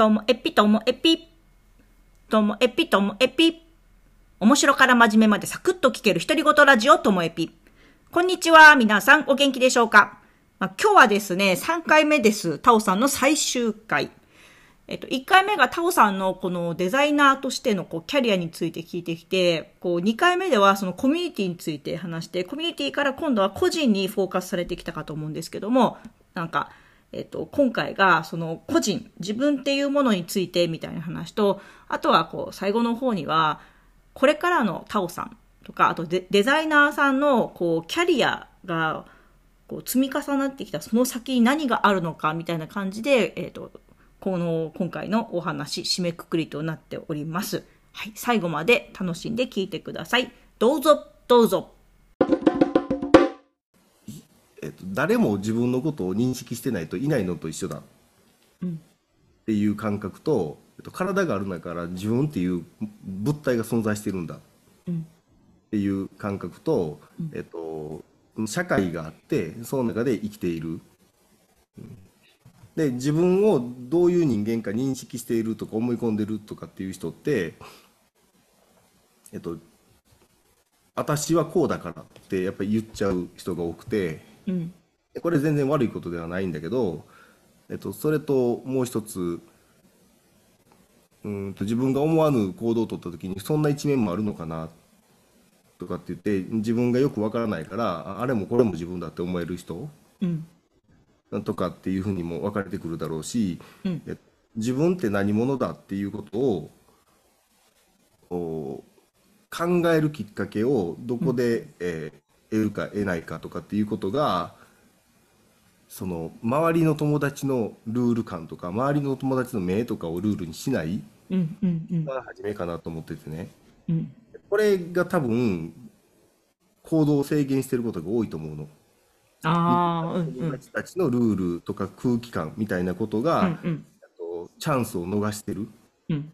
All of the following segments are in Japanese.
ともえぴともえぴ。ともえぴともえぴ。面白から真面目までサクッと聞ける独り言ラジオともえぴ。こんにちは。皆さんお元気でしょうか、まあ、今日はですね、3回目です。タオさんの最終回。えっと、1回目がタオさんのこのデザイナーとしてのこうキャリアについて聞いてきて、こう2回目ではそのコミュニティについて話して、コミュニティから今度は個人にフォーカスされてきたかと思うんですけども、なんか、えっと、今回がその個人、自分っていうものについてみたいな話と、あとはこう最後の方には、これからのタオさんとか、あとデザイナーさんのこうキャリアがこう積み重なってきたその先に何があるのかみたいな感じで、えっと、この今回のお話、締めくくりとなっております。はい、最後まで楽しんで聞いてください。どうぞ、どうぞ。誰も自分のことを認識してないといないのと一緒だ。っていう感覚と、えっと、体があるんだから自分っていう物体が存在してるんだ。っていう感覚と、うん、えっと、社会があってその中で生きている。で自分をどういう人間か認識しているとか思い込んでるとかっていう人って、えっと、私はこうだからってやっぱり言っちゃう人が多くて、うん、これ全然悪いことではないんだけど、えっと、それともう一つうんと自分が思わぬ行動を取った時にそんな一面もあるのかなとかって言って自分がよくわからないからあれもこれも自分だって思える人、うん、とかっていうふうにも分かれてくるだろうし、うん、自分って何者だっていうことを考えるきっかけをどこで、うん、えー得るか得ないかとかっていうことがその周りの友達のルール感とか周りの友達の目とかをルールにしないが初めかなと思っててね、うん、これが多分行動を制限してることが多いと思うの。あ友達たちのルールとか空気感みたいなことが、うんうん、とチャンスを逃してる。うん、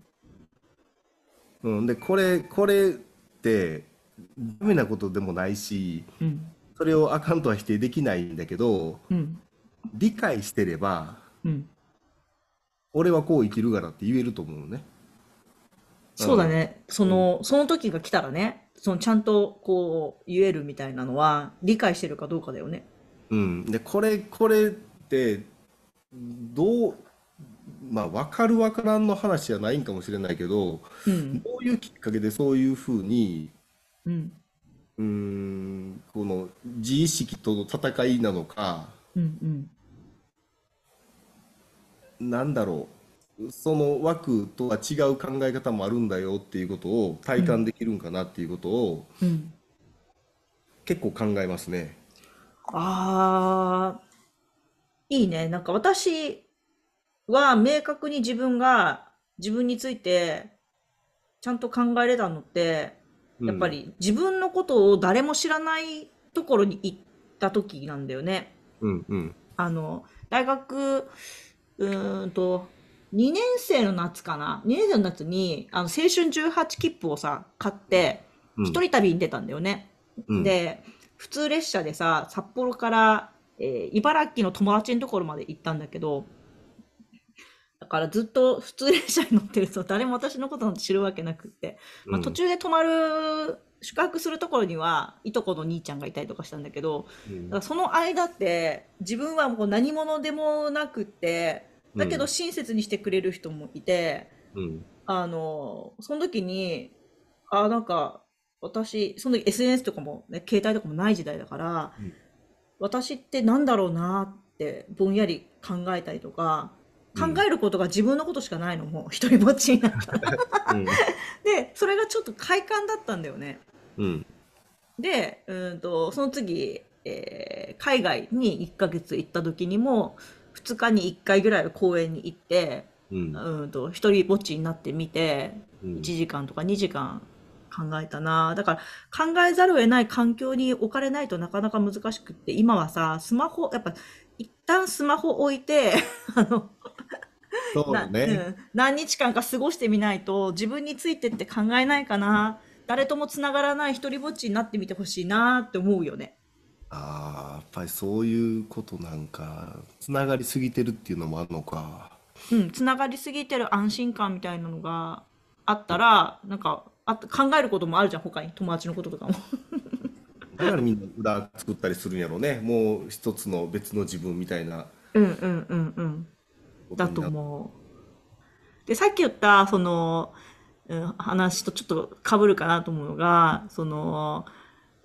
うん、でこれこれってダメなことでもないし、うん、それをあかんとは否定できないんだけど、うん、理解してれば、うん、俺はこう生きるからって言えると思うのね。そうだね。その、その時が来たらね、そのちゃんとこう言えるみたいなのは理解してるかどうかだよね。うん。で、これ、これって、どう、まあ、分かる分からんの話じゃないんかもしれないけど、うん、どういうきっかけでそういうふうにうん、うんこの自意識との戦いなのか、うんうん、なんだろうその枠とは違う考え方もあるんだよっていうことを体感できるんかなっていうことを、うん、結構考えますね。ああ、いいね。なんか私は明確に自分が自分についてちゃんと考えれたのってやっぱり自分のことを誰も知らないところに行った時なんだよね。うんうん。あの、大学、うんと、2年生の夏かな ?2 年生の夏に、あの、青春18切符をさ、買って、一人旅に出たんだよね。うん、で、普通列車でさ、札幌から、えー、茨城の友達のところまで行ったんだけど、だからずっと普通列車に乗ってると誰も私のことなんて知るわけなくって、まあ、途中で泊まる、宿泊するところにはいとこの兄ちゃんがいたりとかしたんだけど、うん、だからその間って自分はもう何者でもなくってだけど親切にしてくれる人もいて、うん、あのその時にあなんか私その時 SNS とかも、ね、携帯とかもない時代だから、うん、私ってなんだろうなってぼんやり考えたりとか考えることが自分のことしかないのも一人ぼっちになったうん、でそれがちょっと快感だったんだよね、うん、でうんとその次、えー、海外に1ヶ月行った時にも2日に1回ぐらい公園に行って、うん、うんと一人ぼっちになってみて、1時間とか2時間考えたな。だから考えざるを得ない環境に置かれないとなかなか難しくって今はさスマホやっぱ一旦スマホ置いて あの そうね、うん、何日間か過ごしてみないと自分についてって考えないかな誰ともつながらない一人ぼっちになってみてほしいなって思うよね。ああやっぱりそういうことなんかつながりすぎてるっていうのもあるのか。うん、つながりすぎてる安心感みたいなのがあったら、なんか、あ考えることもあるじゃん、他に。友達のこととかも。だからみんな裏作ったりするんやろうね。もう一つの別の自分みたいなうんうんうんうん。だと。思う。で、さっき言った、その、うん話とちょっと被るかなと思うのが、その、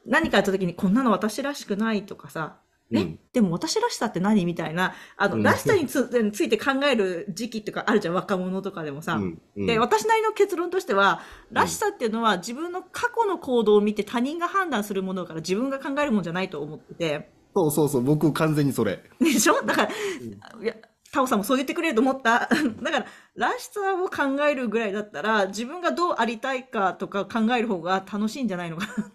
何かやった時にこんなの私らしくないとかさ、え、うんでも私らしさって何みたいな、あの、うんらしさについて考える時期とかあるじゃん、若者とかでもさ。で、私なりの結論としては、らしさっていうのは自分の過去の行動を見て他人が判断するものだから自分が考えるもんじゃないと思ってて。そうそうそう、僕完全にそれ。でしょ？だから、いや、タオさんもそう言ってくれると思った。だから、らしさを考えるぐらいだったら、自分がどうありたいかとか考える方が楽しいんじゃないのかな。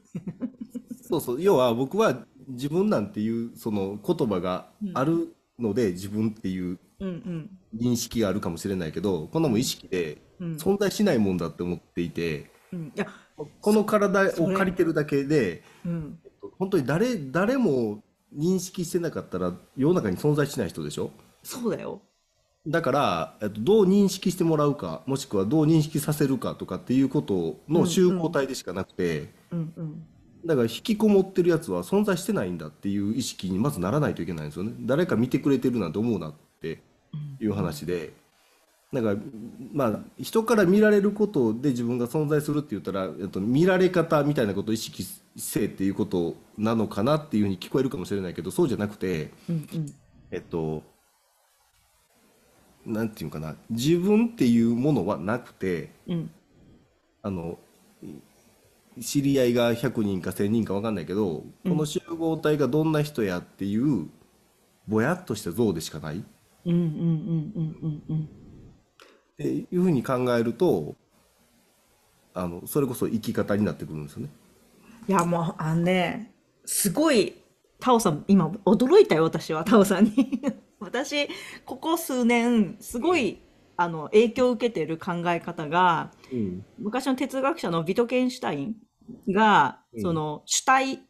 そうそう、要は僕は自分なんていうその言葉があるので、自分っていううんうん。認識があるかもしれないけど、こんなもん意識でうん。存在しないもんだって思っていて、うん、いや、この体を借りてるだけで、うん。本当に誰、誰も認識してなかったら世の中に存在しない人でしょ？そうだよ。だから、えっと、どう認識してもらうか、もしくはどう認識させるかとかっていうことの集合体でしかなくて、うんうん。だから引きこもってるやつは存在してないんだっていう意識にまずならないといけないんですよね。誰か見てくれてるなんて思うなっていう話で。だから、まあ、人から見られることで自分が存在するって言ったら、えっと、見られ方みたいなことを意識せえっていうことなのかなっていうふうに聞こえるかもしれないけど、そうじゃなくて、うんうん。えっと、なんていうかな、自分っていうものはなくて、うん。あの、知り合いが100人か1000人か分かんないけど、この集合体がどんな人やっていう、ぼやっとした像でしかないっうんうんうんうんうんうん。ていうふうに考えると、あの、それこそ生き方になってくるんですよね。いや、もう、あのね、すごい、タオさん、今、驚いたよ、私は、タオさんに。私、ここ数年、すごい、あの、影響を受けている考え方が、うん。昔の哲学者のビトゲンシュタインが、うんその、主体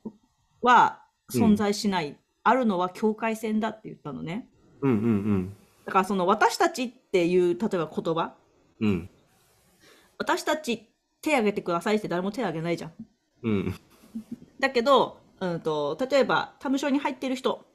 は存在しない、あるのは境界線だって言ったのね。うんうんだから、その、私たちっていう、例えば言葉、うん。うん。私たち手挙げてくださいって誰も手挙げないじゃん。うん。だけど、うんと、例えば、タム症に入ってる人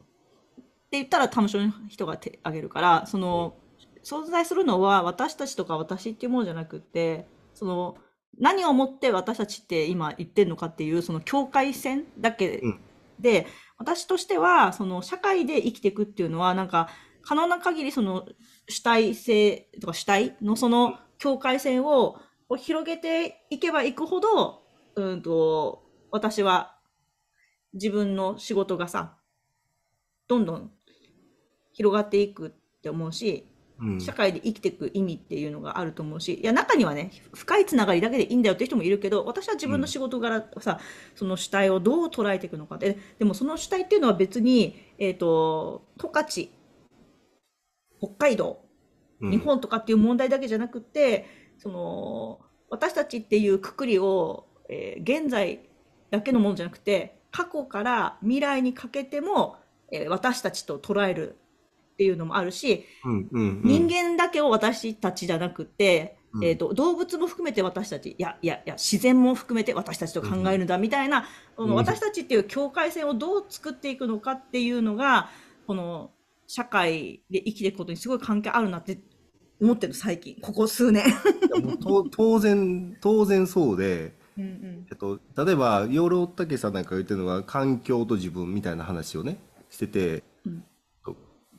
言ったらタム症の人が手挙げるから、その、存在するのは私たちとか私っていうものじゃなくって、その、何をもって私たちって今言ってるのかっていう、その境界線だけうん。で、私としては、その社会で生きていくっていうのは、なんか、可能な限りその主体性とか主体のその境界線を広げていけばいくほど、うんと、私は自分の仕事がさ、どんどん広がっていくって思うし、うん。社会で生きていく意味っていうのがあると思うし、いや、中にはね、深いつながりだけでいいんだよっていう人もいるけど、私は自分の仕事柄さ、その主体をどう捉えていくのか。で、でもその主体っていうのは別に、えっ、と、十勝、北海道、うん。日本とかっていう問題だけじゃなくて、その、私たちっていうくくりを、えー現在だけのものじゃなくて、過去から未来にかけても、えー私たちと捉えるっていうのもあるし、うんうんうん。人間だけを私たちじゃなくて、うんえー、と動物も含めて私たちいやいやいや自然も含めて私たちと考えるんだみたいな、うん私たちっていう境界線をどう作っていくのかっていうのがこの社会で生きていくことにすごい関係あるなって思ってる最近ここ数年。当然、当然そうで、うんうんえっと、例えば、養老たけさんなんか言ってるのは、環境と自分みたいな話をね、してて、うん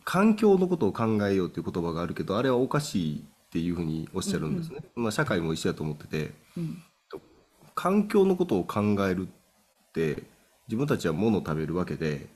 環境のことを考えようっていう言葉があるけど、あれはおかしいっていうふうにおっしゃるんですね。まあ、社会も一緒だと思ってて、うん。環境のことを考えるって、自分たちは物を食べるわけで、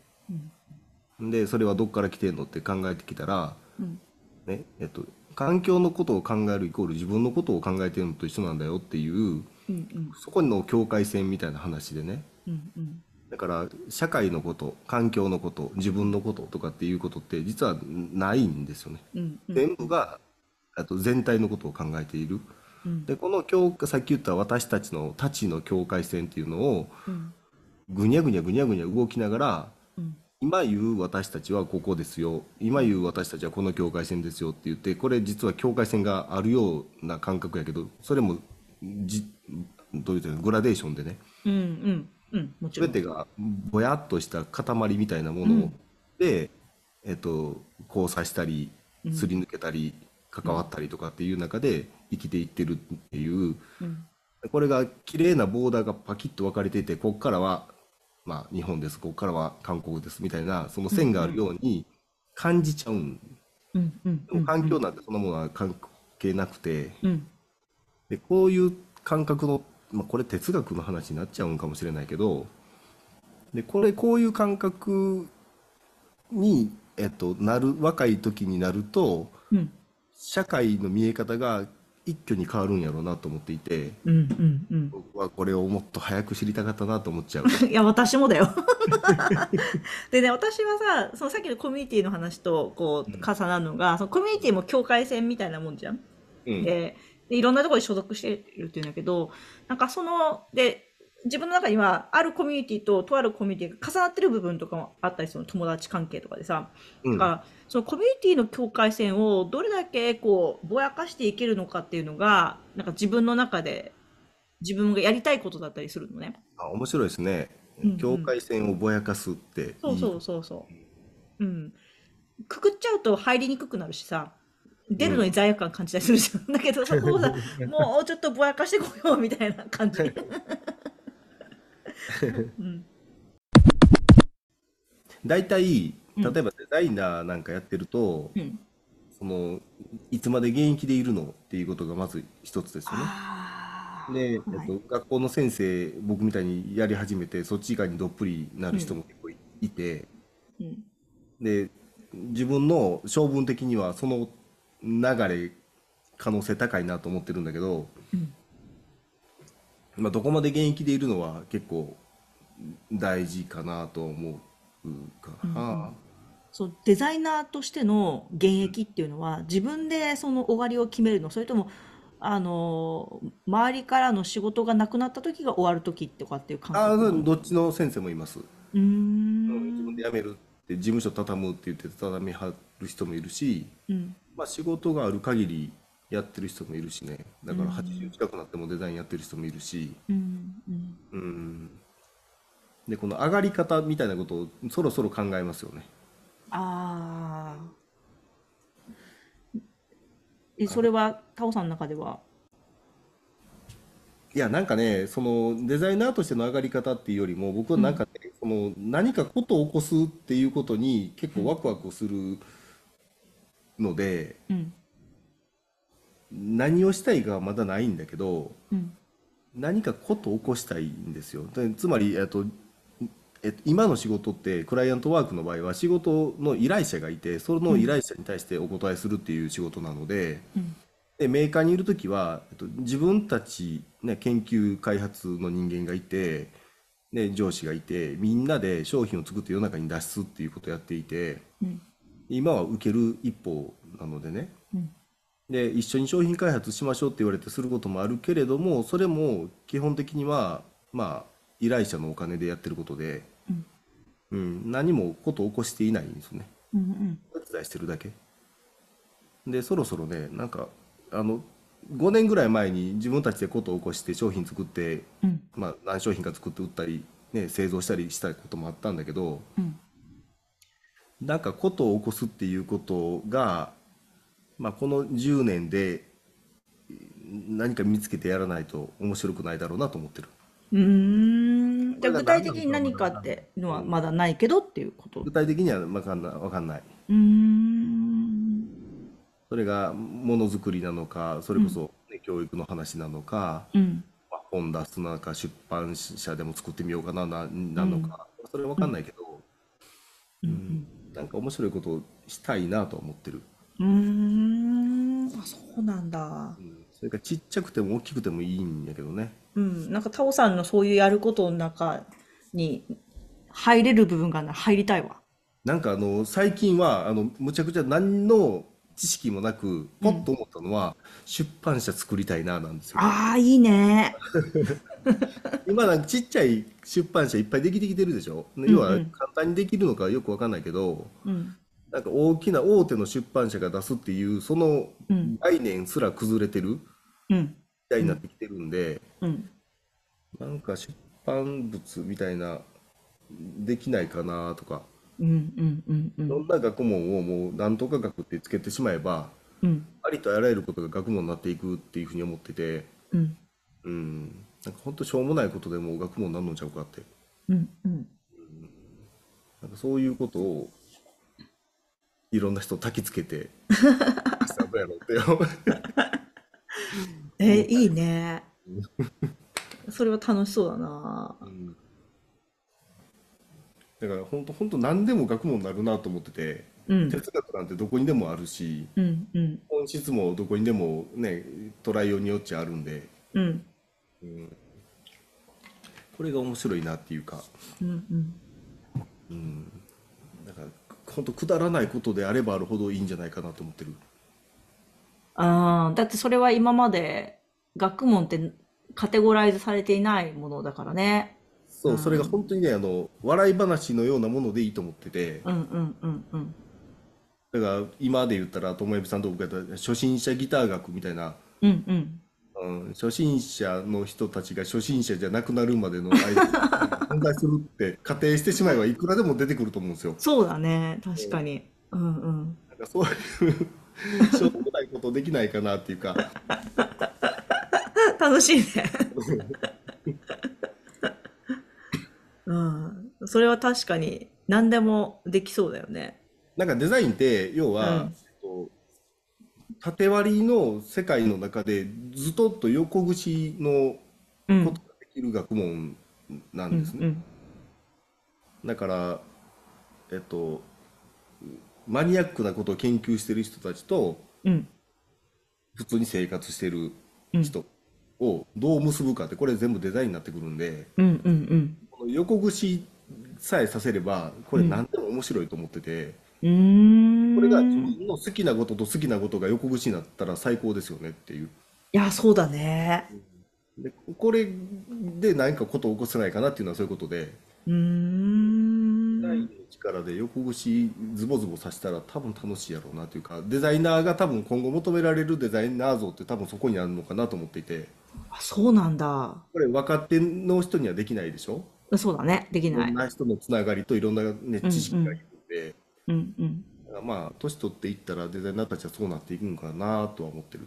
で、それはどっから来てんのって考えてきたら、うん。ね、えっと、環境のことを考えるイコール自分のことを考えてるのと一緒なんだよっていう、うんうん。そこの境界線みたいな話でね。うんうんだから、社会のこと、環境のこと、自分のこととかっていうことって実はないんですよね。うんうん。全部が、あと全体のことを考えている。うん。で、この境さっき言った私たちのたちの境界線っていうのを、うん。ぐにゃぐにゃぐにゃぐにゃ動きながら、うん。今言う私たちはここですよ。今言う私たちはこの境界線ですよって言ってこれ実は境界線があるような感覚やけどそれもじどういうのグラデーションでね。うんうんうんもちろん。全てがぼやっとした塊みたいなもので、えっと、交差したりすり抜けたり関わったりとかっていう中で生きていってるっていううん。これが綺麗なボーダーがパキッと分かれていてここからは、まあ、日本ですここからは韓国ですみたいなその線があるように感じちゃうんうんうん。でも環境なんてそんなものは関係なくて。うん。でこういう感覚の、まあ、これ哲学の話になっちゃうんかもしれないけどでこれこういう感覚に、えっと、なる若い時になるとうん社会の見え方が一挙に変わるんやろうなと思っていてうんうんうん僕はこれをもっと早く知りたかったなと思っちゃう。いや、私もだよ。でね、私はさ、そのさっきのコミュニティの話とこう重なるのが、そのコミュニティも境界線みたいなもんじゃん。うんででいろんなところに所属してるっていうんだけど、なんかその、で、自分の中にはあるコミュニティととあるコミュニティが重なってる部分とかもあったりするの友達関係とかでさ、うんだからそのコミュニティの境界線をどれだけこうぼやかしていけるのかっていうのがなんか自分の中で自分がやりたいことだったりするのね。あ面白いですねうんうん境界線をぼやかすっていいそうそうそうそう。うん。くくっちゃうと入りにくくなるしさ、出るのに罪悪感感じたりするじゃん。だけどそこをさ、もうちょっとぼやかしてこようみたいな感じ。うん。大体うん例えばデザイナーなんかやってると、うん。そのいつまで現役でいるのっていうことがまず一つですよね。で、えっはいと、学校の先生僕みたいにやり始めてそっち側にどっぷりなる人も結構いいて、うん。で自分の性分的にはその流れ可能性高いなと思ってるんだけど、うん。まあ、どこまで現役でいるのは結構大事かなと思うかな。そうデザイナーとしての現役っていうのは自分でその終わりを決めるのそれともあの周りからの仕事がなくなった時が終わる時とかっていう感ああ覚なのどっちの先生もいます。うーん。自分で辞めるって事務所畳むって言って畳みはる人もいるし、うんまあ、仕事がある限りやってる人もいるしね。だからうん80近くなってもデザインやってる人もいるし、うん。うん。うん、でこの上がり方みたいなことをそろそろ考えますよね。ああえそれはタオさんの中では？いやなんかねそのデザイナーとしての上がり方っていうよりも僕はなんかね、その何かことを起こすっていうことに結構ワクワクするのでうん何をしたいかはまだないんだけどうん何かことを起こしたいんですよ。でつまり、えっとえっと、今の仕事ってクライアントワークの場合は仕事の依頼者がいてその依頼者に対してお答えするっていう仕事なので。うんでメーカーにいる時は、えっと、自分たち、ね、研究開発の人間がいて、ね、上司がいてみんなで商品を作って世の中に出すっていうことをやっていてうん今は受ける一方なのでね。うん。で一緒に商品開発しましょうって言われてすることもあるけれどもそれも基本的にはまあ依頼者のお金でやってることで、うん。うん、何もことを起こしていないんですよね。うんうん。お手伝いしてるだけ。でそろそろねなんかあの5年ぐらい前に自分たちでことを起こして商品作って、うん。まあ、何商品か作って売ったり、ね、製造したりしたこともあったんだけどうんなんかことを起こすっていうことが、まあ、この10年で何か見つけてやらないと面白くないだろうなと思ってる。うーん。じゃあ具体的に何かっていうのはまだないけどっていうこと？具体的には分かんない。分かんない。うーん。それがものづくりなのかそれこそ、ね教育の話なのか、うん。まあ、本出すのか出版社でも作ってみようかなななのか、それは分かんないけど、うんなんか面白いことをしたいなとは思ってる、うーん。あそうなんだ。うん。それからちっちゃくても大きくてもいいんやけどね。うん。なんかタオさんのそういうやることの中に入れる部分がなら入りたいわ。なんかあの最近はあのむちゃくちゃ何の知識もなくポッと思ったのは、出版社作りたいななんですよ。ああいいね 今なんかちっちゃい出版社いっぱいできてきてるでしょ？ん要は簡単にできるのかよくわかんないけど、うん。なんか大きな大手の出版社が出すっていうそのうん。概念すら崩れてるうん。時代になってきてるんで、うん。なんか出版物みたいなできないかなとか、うん。うん。うん。ういろん。んな学問をもうなんとか学ってつけてしまえば、うん。ありとあらゆることが学問になっていくっていうふうに思ってて、うん。うん、なんか本当しょうもないことでも学問になるのちゃうかって、うん。うん。なんかそういうことをいろんな人焚きつけて、どうやろうって。えー、いいね。それは楽しそうだな。うんだから本当本当何でも学問になるなと思ってて、うん。哲学なんてどこにでもあるし、うん。うん。本質もどこにでもね、捉えようによっちゃあるんで、うん。うん、これが面白いなっていうか、うん。うん。うん、だから本当くだらないことであればあるほどいいんじゃないかなと思ってる。ああ、だってそれは今まで学問ってカテゴライズされていないものだからね。そうう、んそれが本当にね、あの、笑い話のようなものでいいと思ってて、うんうんうんうん。だから今で言ったら、ともやびさんと僕やったら、初心者ギター学みたいな、うんうん。うん、初心者の人たちが初心者じゃなくなるまでの間、存在するって仮定してしまえばいくらでも出てくると思うんですよ。そうだね。確かに。うんうん。なんかそういうしょうもないことできないかなっていうか、楽しいね。うん。それは確かに何でもできそうだよね。なんかデザインって、要うは、ん。えっと縦割りの世界の中でずっと横串のうん。ことができる学問なうんんですね。うん。だから、えっと、マニアックなことを研究してる人たちと、うん。普通に生活してるうん。人をどう結ぶかって、これ全部デザインになってくるんで、うんうんこの横串さえさせれば、こうん。れ何でも面白いと思ってて、うん。これが自分の好きなことと好きなことが横串になったら最高ですよねっていう。や、そうだね。で、これで何かことを起こせないかなっていうのはそういうことで、うーデザインのん。力で横串ズボズボさせたら多分楽しいやろうなというか、デザイナーが多分今後求められるデザイナー像って多分そこにあるのかなと思っていて、あ、そうなんだ。これ若手の人にはできないでしょ？そうだね。できいろなんい。な人のつながりといろんな、ね、うん知識がいるんで、うんうん。だかまあ、年取っていったらデザイナーたちはそうなっていくのかなとは思ってる。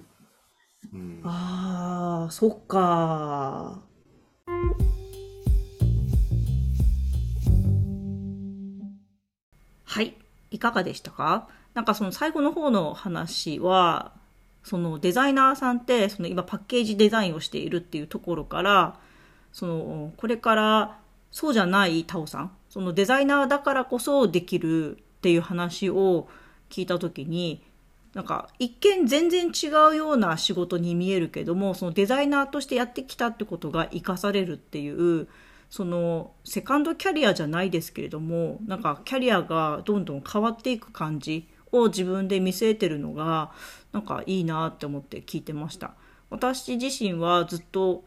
うん。ああ、そっか。はい。いかがでしたか？なんかその最後の方の話は、そのデザイナーさんって、その今パッケージデザインをしているっていうところから、その、これからそうじゃないタオさん、そのデザイナーだからこそできるっていう話を聞いたときに、なんか一見全然違うような仕事に見えるけども、そのデザイナーとしてやってきたってことが活かされるっていう、そのセカンドキャリアじゃないですけれども、なんかキャリアがどんどん変わっていく感じを自分で見据えてるのが、なんかいいなって思って聞いてました。私自身はずっと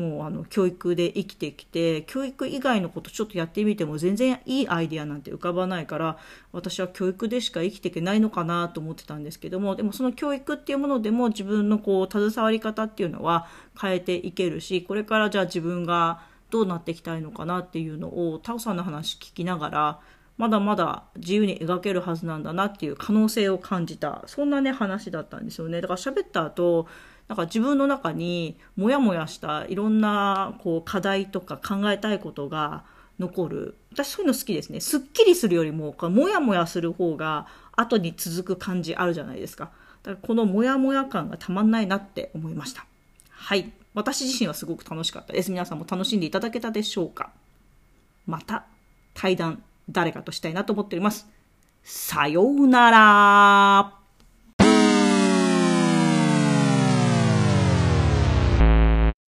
もうあの教育で生きてきて教育以外のことちょっとやってみても全然いいアイディアなんて浮かばないから私は教育でしか生きていけないのかなと思ってたんですけどもでもその教育っていうものでも自分のこう携わり方っていうのは変えていけるしこれからじゃあ自分がどうなっていきたいのかなっていうのをタオさんの話聞きながらまだまだ自由に描けるはずなんだなっていう可能性を感じた。そんなね話だったんですよね。だから喋った後なんか自分の中にモヤモヤしたいろんなこう課題とか考えたいことが残る。私そういうの好きですね。すっきりするよりもこうモヤモヤする方が後に続く感じあるじゃないですか。だからこのモヤモヤ感がたまんないなって思いました。はい。私自身はすごく楽しかったです。皆さんも楽しんでいただけたでしょうか。また対談。誰かとしたいなと思っております。さようなら。